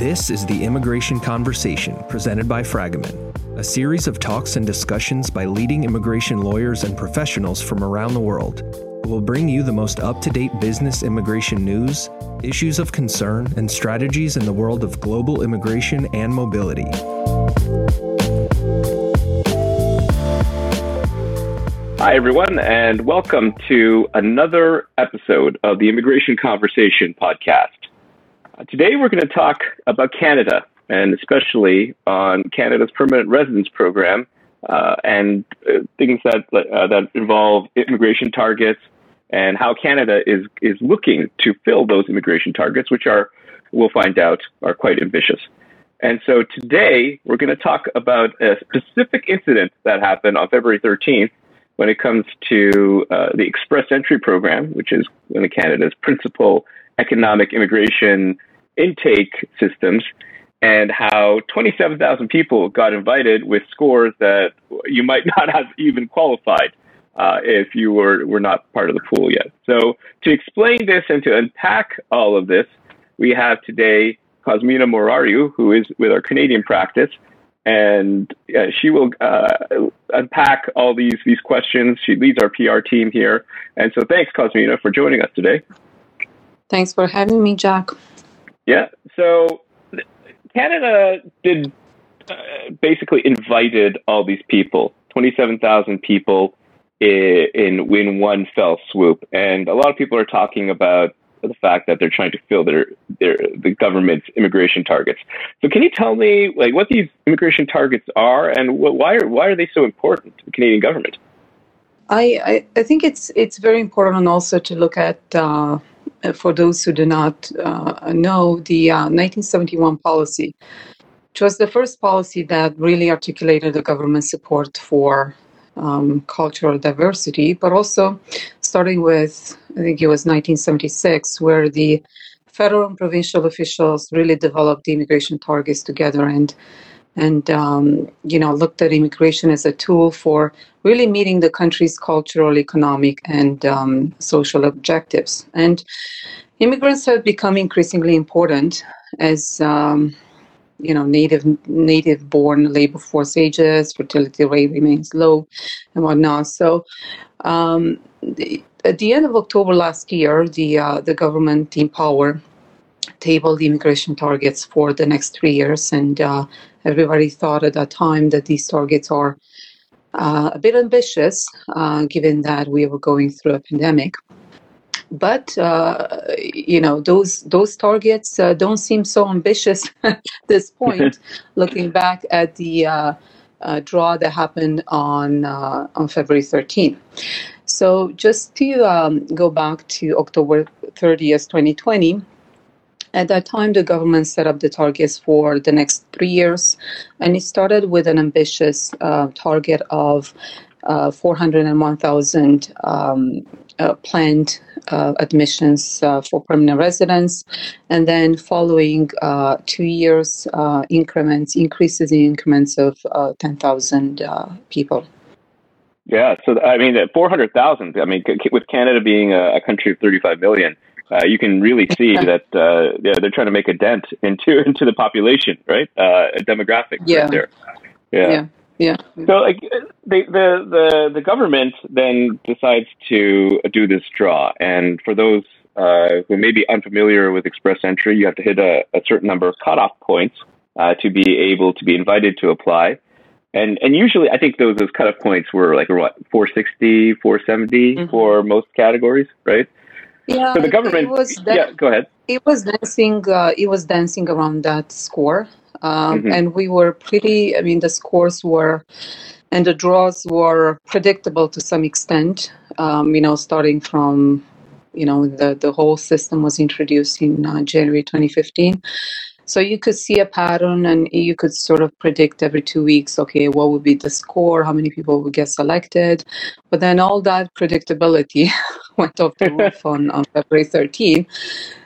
This is the Immigration Conversation presented by Fragomen, a series of talks and discussions by leading immigration lawyers and professionals from around the world who will bring you the most up to date business immigration news, issues of concern, and strategies in the world of global immigration and mobility. Hi, everyone, and welcome to another episode of the Immigration Conversation podcast. Uh, today, we're going to talk about Canada, and especially on Canada's permanent residence program uh, and uh, things that uh, that involve immigration targets and how Canada is is looking to fill those immigration targets, which are we'll find out are quite ambitious. And so today we're going to talk about a specific incident that happened on February 13th when it comes to uh, the Express Entry Program, which is one of Canada's principal economic immigration intake systems, and how 27,000 people got invited with scores that you might not have even qualified uh, if you were, were not part of the pool yet. So, to explain this and to unpack all of this, we have today Cosmina Morariu, who is with our Canadian practice, and uh, she will uh, unpack all these these questions. She leads our PR team here, and so thanks, Cosmina, for joining us today. Thanks for having me, Jack. Yeah, so Canada did uh, basically invited all these people, twenty seven thousand people, in, in one fell swoop, and a lot of people are talking about the fact that they're trying to fill their their the government's immigration targets. So can you tell me like what these immigration targets are and why are why are they so important to the Canadian government? I, I, I think it's it's very important also to look at uh, for those who do not uh, know the uh, 1971 policy, which was the first policy that really articulated the government support for um, cultural diversity, but also starting with, I think it was 1976, where the federal and provincial officials really developed the immigration targets together and and um, you know looked at immigration as a tool for really meeting the country's cultural, economic, and um, social objectives. And immigrants have become increasingly important as um, you know, native native born labor force ages, fertility rate remains low, and whatnot. So, um, the, at the end of October last year, the uh, the government in power tabled the immigration targets for the next three years, and uh, everybody thought at that time that these targets are uh, a bit ambitious, uh, given that we were going through a pandemic but uh, you know those those targets uh, don't seem so ambitious at this point. looking back at the uh, uh draw that happened on uh, on February 13th. So just to um, go back to October 30th, 2020. At that time, the government set up the targets for the next three years, and it started with an ambitious uh, target of 401,000 um, planned uh, admissions uh, for permanent residents, and then following uh, two years uh, increments, increases in increments of uh, 10,000 uh, people. Yeah, so I mean, 400,000. I mean, with Canada being a country of 35 million, you can really see that yeah, they're trying to make a dent into into the population, right? demographics yeah. right there. Yeah. yeah. Yeah. So like the the the government then decides to do this draw, and for those uh, who may be unfamiliar with Express Entry, you have to hit a, a certain number of cutoff points uh, to be able to be invited to apply. And and usually, I think those those cutoff points were like what 460, 470 mm-hmm. for most categories, right? Yeah. So the government. was that, yeah. Go ahead. It was dancing. Uh, it was dancing around that score. Um, mm-hmm. And we were pretty, I mean, the scores were and the draws were predictable to some extent, um, you know, starting from, you know, the, the whole system was introduced in uh, January 2015. So you could see a pattern and you could sort of predict every two weeks, okay, what would be the score, how many people would get selected. But then all that predictability went off the roof on, on February 13.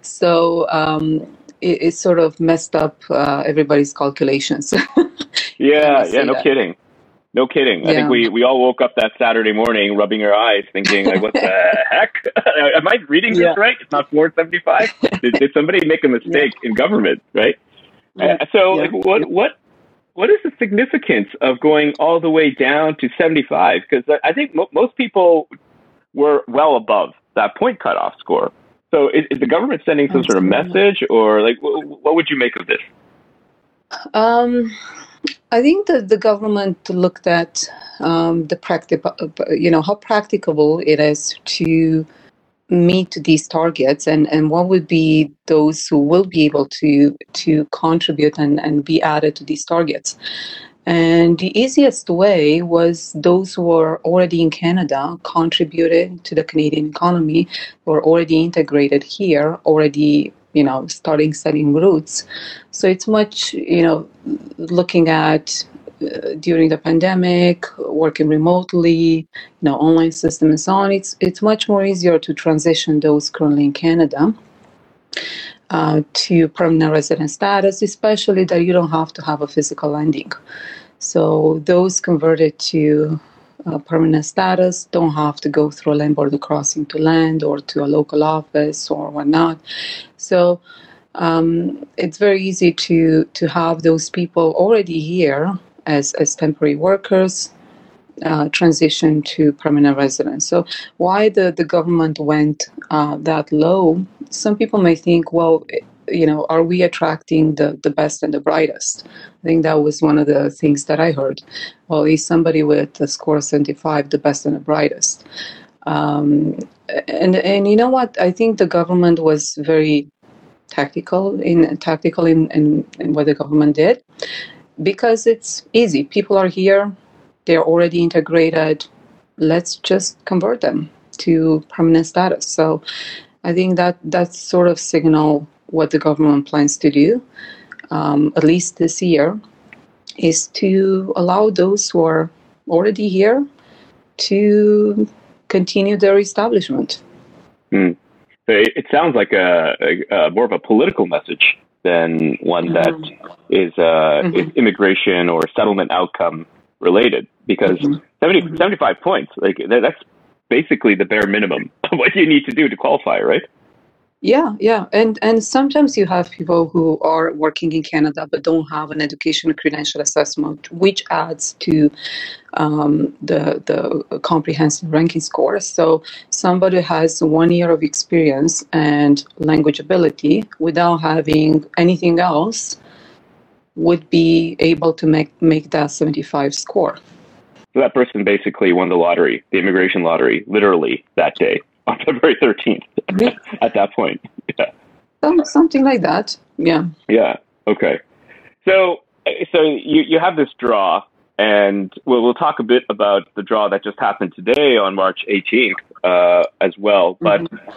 So um, it, it sort of messed up uh, everybody's calculations. yeah, yeah, no that. kidding. No kidding. Yeah. I think we, we all woke up that Saturday morning rubbing our eyes thinking, like, what the heck? Am I reading this yeah. right? It's not 475? did, did somebody make a mistake yeah. in government, right? Uh, so, like, what what what is the significance of going all the way down to 75? Because I think mo- most people were well above that point cutoff score. So, is, is the government sending some sort of message, or like, w- what would you make of this? Um, I think that the government looked at um, the practical, you know, how practicable it is to meet these targets and, and what would be those who will be able to to contribute and, and be added to these targets. And the easiest way was those who were already in Canada contributed to the Canadian economy, were already integrated here, already you know starting setting roots. So it's much you know looking at uh, during the pandemic, working remotely, you know, online system and so on, it's it's much more easier to transition those currently in Canada uh, to permanent resident status, especially that you don't have to have a physical landing. So those converted to uh, permanent status don't have to go through a land border crossing to land or to a local office or whatnot. So um, it's very easy to to have those people already here as, as temporary workers uh, transition to permanent residence. So, why the, the government went uh, that low? Some people may think, well, you know, are we attracting the, the best and the brightest? I think that was one of the things that I heard. Well, is somebody with a score of 75 the best and the brightest? Um, and and you know what? I think the government was very tactical in tactical in, in, in what the government did because it's easy. People are here, they're already integrated. Let's just convert them to permanent status. So I think that that's sort of signal what the government plans to do, um, at least this year, is to allow those who are already here to continue their establishment. So it, it, sounds like a, a, a, more of a political message than one mm-hmm. that is, uh, mm-hmm. is immigration or settlement outcome related because mm-hmm. 70, mm-hmm. 75 points like that's basically the bare minimum of what you need to do to qualify right yeah, yeah, and and sometimes you have people who are working in Canada but don't have an education credential assessment, which adds to um, the the comprehensive ranking score. So somebody has one year of experience and language ability without having anything else would be able to make make that seventy five score. So that person basically won the lottery, the immigration lottery, literally that day on February 13th at that point. Yeah. Some, something like that. Yeah. Yeah. Okay. So, so you, you have this draw, and we'll, we'll talk a bit about the draw that just happened today on March 18th uh, as well. But mm-hmm.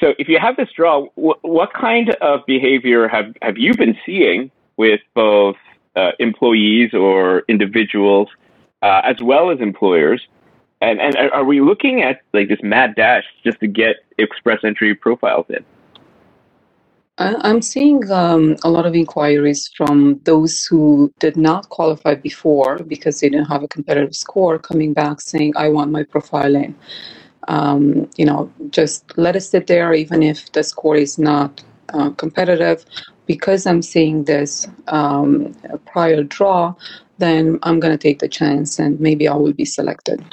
so, if you have this draw, wh- what kind of behavior have, have you been seeing with both uh, employees or individuals uh, as well as employers and and are we looking at like this mad dash just to get express entry profiles in? I'm seeing um, a lot of inquiries from those who did not qualify before because they didn't have a competitive score coming back saying, I want my profile in. Um, you know, just let us sit there even if the score is not uh, competitive. Because I'm seeing this um, prior draw, then I'm going to take the chance and maybe I will be selected.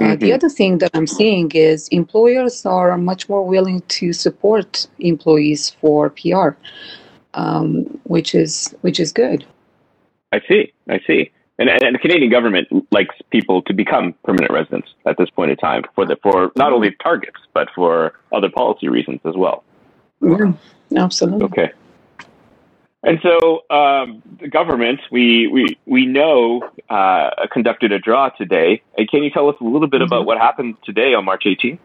Uh, the mm-hmm. other thing that I'm seeing is employers are much more willing to support employees for PR, um, which is which is good. I see. I see. And, and, the Canadian government likes people to become permanent residents at this point in time for the for not only targets but for other policy reasons as well. Yeah, absolutely. Okay. And so um, the government, we, we, we know, uh, conducted a draw today. And can you tell us a little bit mm-hmm. about what happened today on March 18th?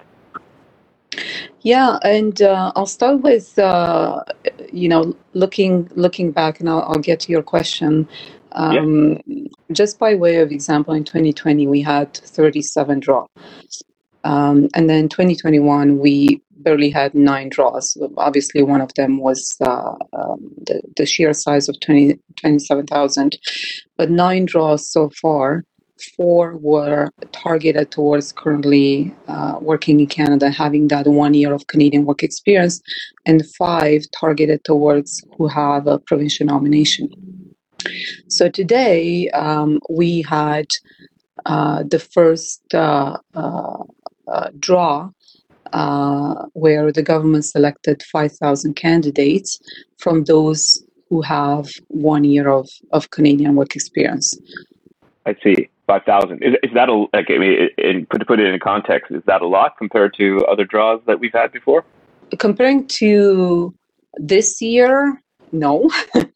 Yeah, and uh, I'll start with uh, you know looking looking back, and I'll, I'll get to your question. Um, yeah. Just by way of example, in 2020 we had 37 draws, um, and then 2021 we barely had nine draws. Obviously, one of them was uh, um, the, the sheer size of 20, 27,000, but nine draws so far. four were targeted towards currently uh, working in Canada, having that one year of Canadian work experience, and five targeted towards who have a provincial nomination. So today um, we had uh, the first uh, uh, uh draw uh, where the government selected 5,000 candidates from those who have one year of, of Canadian work experience. I see. 5,000. Is, is that a, like, I mean, in, to put it in context, is that a lot compared to other draws that we've had before? Comparing to this year, no.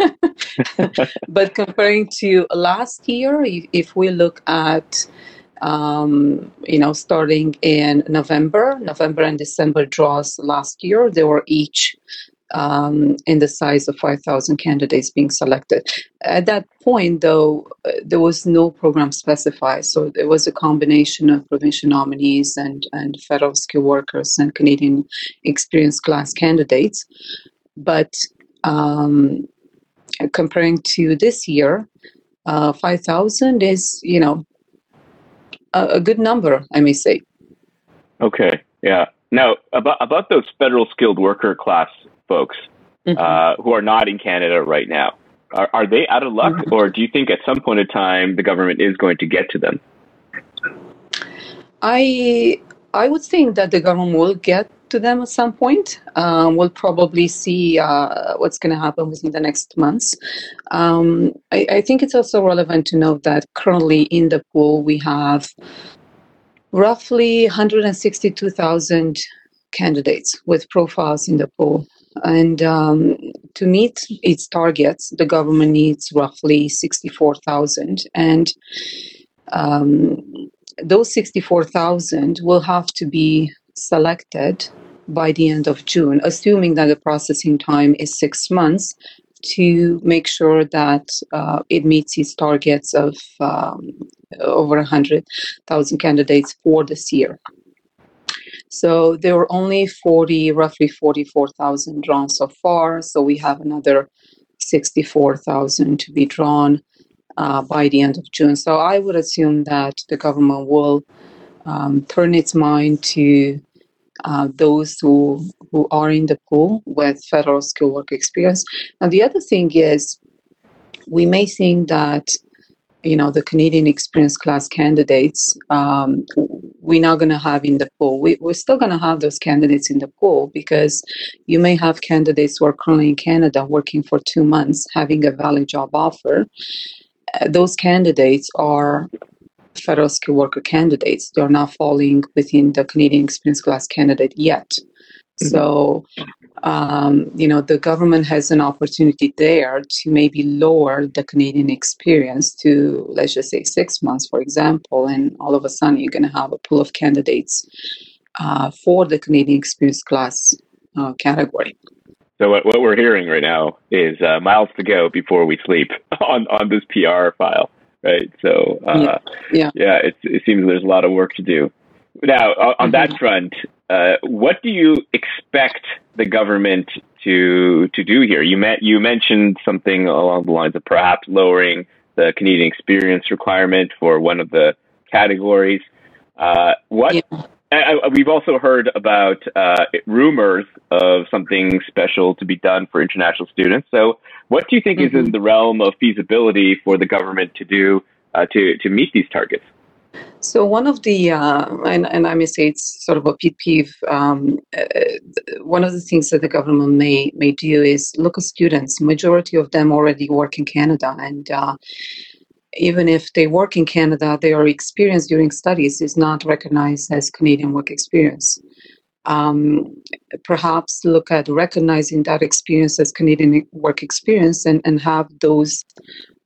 but comparing to last year, if, if we look at um, you know, starting in November, November and December draws last year, they were each um, in the size of 5,000 candidates being selected. At that point, though, uh, there was no program specified, so it was a combination of provincial nominees and, and federal skilled workers and Canadian experienced class candidates. But um, comparing to this year, uh, 5,000 is, you know, a, a good number, I may say. Okay, yeah. Now, about, about those federal skilled worker class folks mm-hmm. uh, who are not in Canada right now, are, are they out of luck, mm-hmm. or do you think at some point in time the government is going to get to them? I I would think that the government will get to them at some point. Um, we'll probably see uh, what's going to happen within the next months. Um, I, I, think it's also relevant to note that currently in the pool we have roughly 162,000 candidates with profiles in the pool. And um, to meet its targets, the government needs roughly 64,000. And um, those 64,000 will have to be selected by the end of June, assuming that the processing time is six months to make sure that uh, it meets its targets of um, over 100,000 candidates for this year. So there were only 40, roughly 44,000 drawn so far. So we have another 64,000 to be drawn uh, by the end of June. So I would assume that the government will um, turn its mind to uh, those who who are in the pool with federal skill work experience. And the other thing is, we may think that you know the Canadian experience class candidates um, we're not going to have in the pool. We, we're still going to have those candidates in the pool because you may have candidates who are currently in Canada working for two months, having a valid job offer. Uh, those candidates are federal skilled worker candidates. They're not falling within the Canadian experience class candidate yet. Mm-hmm. So, um, you know, the government has an opportunity there to maybe lower the Canadian experience to, let's just say, six months, for example, and all of a sudden you're going to have a pool of candidates uh, for the Canadian experience class uh, category. So what, what we're hearing right now is uh, miles to go before we sleep on, on this PR file right? So uh, yeah, yeah, yeah it, it seems there's a lot of work to do. Now, on mm-hmm. that front, uh, what do you expect the government to to do here? You met you mentioned something along the lines of perhaps lowering the Canadian experience requirement for one of the categories. Uh, what yeah. I, we've also heard about uh, rumors of something special to be done for international students. So, what do you think mm-hmm. is in mm-hmm. the realm of feasibility for the government to do uh, to to meet these targets? So one of the, uh, and, and, I may say it's sort of a pet peeve. Um, uh, one of the things that the government may may do is look at students. Majority of them already work in Canada, and uh, even if they work in Canada, their experience during studies is not recognized as Canadian work experience. Um, perhaps look at recognizing that experience as Canadian work experience and, and have those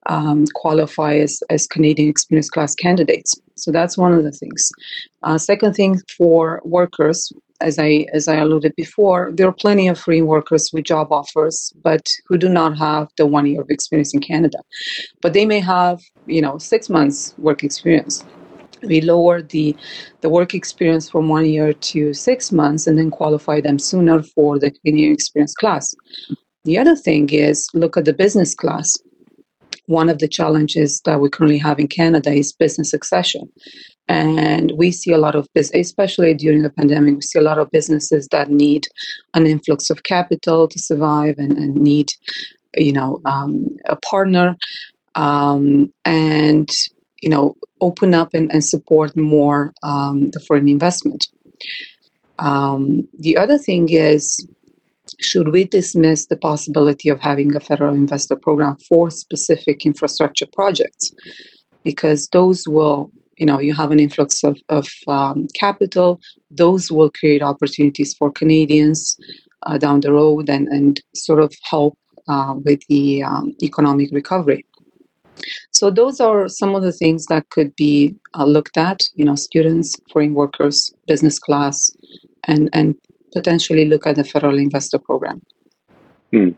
um, qualify as, as Canadian experience class candidates. So that's one of the things. Uh, second thing for workers, as I as I alluded before, there are plenty of free workers with job offers, but who do not have the one year of experience in Canada. But they may have, you know, six months work experience. We lower the the work experience from one year to six months, and then qualify them sooner for the Canadian experience class. The other thing is look at the business class. one of the challenges that we currently have in Canada is business succession. And we see a lot of business, especially during the pandemic, we see a lot of businesses that need an influx of capital to survive and, and need, you know, um, a partner. Um, and you know open up and, and support more um, the foreign investment. Um, the other thing is, should we dismiss the possibility of having a federal investor program for specific infrastructure projects? Because those will, you know, you have an influx of, of um, capital, those will create opportunities for Canadians uh, down the road and, and sort of help uh, with the um, economic recovery. So those are some of the things that could be uh, looked at. You know, students, foreign workers, business class, and and potentially look at the federal investor program. Hmm.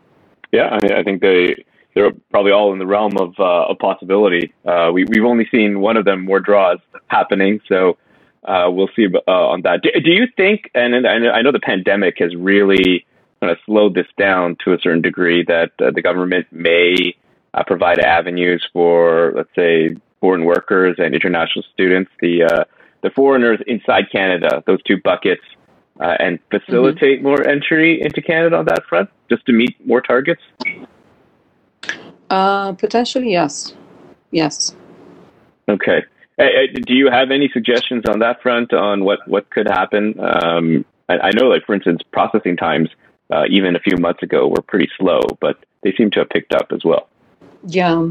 Yeah, I, I, think they they're probably all in the realm of uh, a possibility. Uh, we we've only seen one of them more draws happening, so uh, we'll see uh, on that. Do, do, you think? And, and I know the pandemic has really kind of slowed this down to a certain degree. That uh, the government may uh, provide avenues for, let's say, foreign workers and international students, the uh, the foreigners inside Canada, those two buckets, uh, and facilitate mm-hmm. more entry into Canada on that front, just to meet more targets. Uh, potentially, yes, yes. Okay. Hey, do you have any suggestions on that front on what what could happen? Um, I, I, know, like for instance, processing times uh, even a few months ago were pretty slow, but they seem to have picked up as well. Yeah.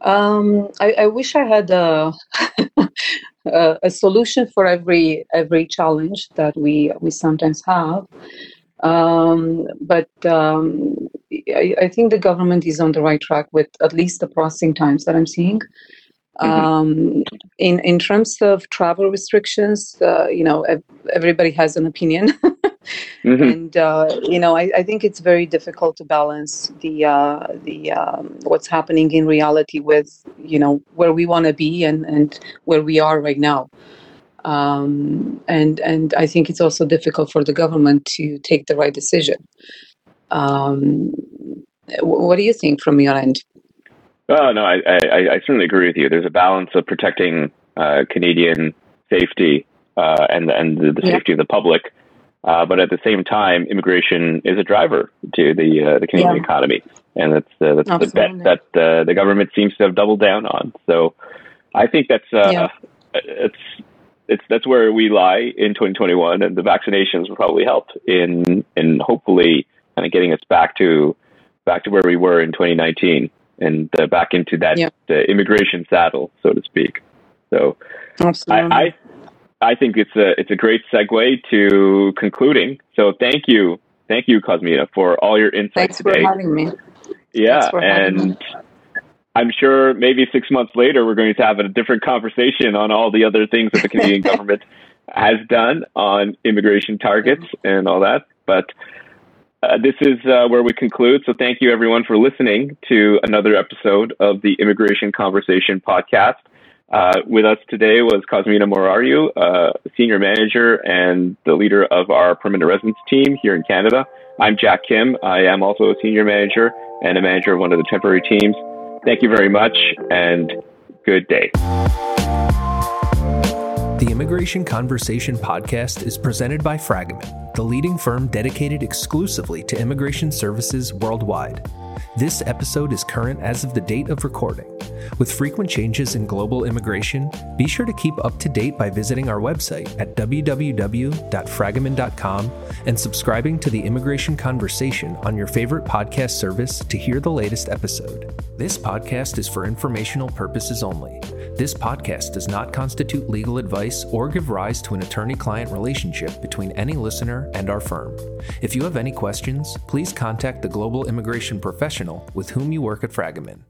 Um, I, I, wish I had a, a, a solution for every every challenge that we we sometimes have. Um, but um, I, I, think the government is on the right track with at least the processing times that I'm seeing. Mm-hmm. Um, in in terms of travel restrictions, uh, you know, everybody has an opinion. mm-hmm. And uh, you know, I, I, think it's very difficult to balance the uh, the um, what's happening in reality with you know where we want to be and and where we are right now. Um, and and I think it's also difficult for the government to take the right decision. Um, what do you think from your end? Oh no, I, I, I certainly agree with you. There's a balance of protecting uh, Canadian safety uh, and and the, the yeah. safety of the public, uh, but at the same time, immigration is a driver to the uh, the Canadian yeah. economy, and that's uh, that's the bet that uh, the government seems to have doubled down on. So, I think that's yeah. it's it's that's where we lie in 2021, and the vaccinations will probably help in in hopefully kind of getting us back to back to where we were in 2019 and uh, back into that yep. uh, immigration saddle, so to speak. So, Absolutely. I, I, I think it's a it's a great segue to concluding. So, thank you, thank you, Cosmina, for all your insights Thanks today. for having me. Yeah, and. I'm sure maybe six months later we're going to have a different conversation on all the other things that the Canadian government has done on immigration targets mm-hmm. and all that. But uh, this is uh, where we conclude. So thank you everyone for listening to another episode of the Immigration Conversation podcast. Uh, with us today was Cosmina Morariu, uh, senior manager and the leader of our permanent residence team here in Canada. I'm Jack Kim. I am also a senior manager and a manager of one of the temporary teams. Thank you very much and good day. Immigration Conversation podcast is presented by Fragomen, the leading firm dedicated exclusively to immigration services worldwide. This episode is current as of the date of recording. With frequent changes in global immigration, be sure to keep up to date by visiting our website at www.fragomen.com and subscribing to the Immigration Conversation on your favorite podcast service to hear the latest episode. This podcast is for informational purposes only. This podcast does not constitute legal advice or give rise to an attorney client relationship between any listener and our firm. If you have any questions, please contact the global immigration professional with whom you work at Fragomen.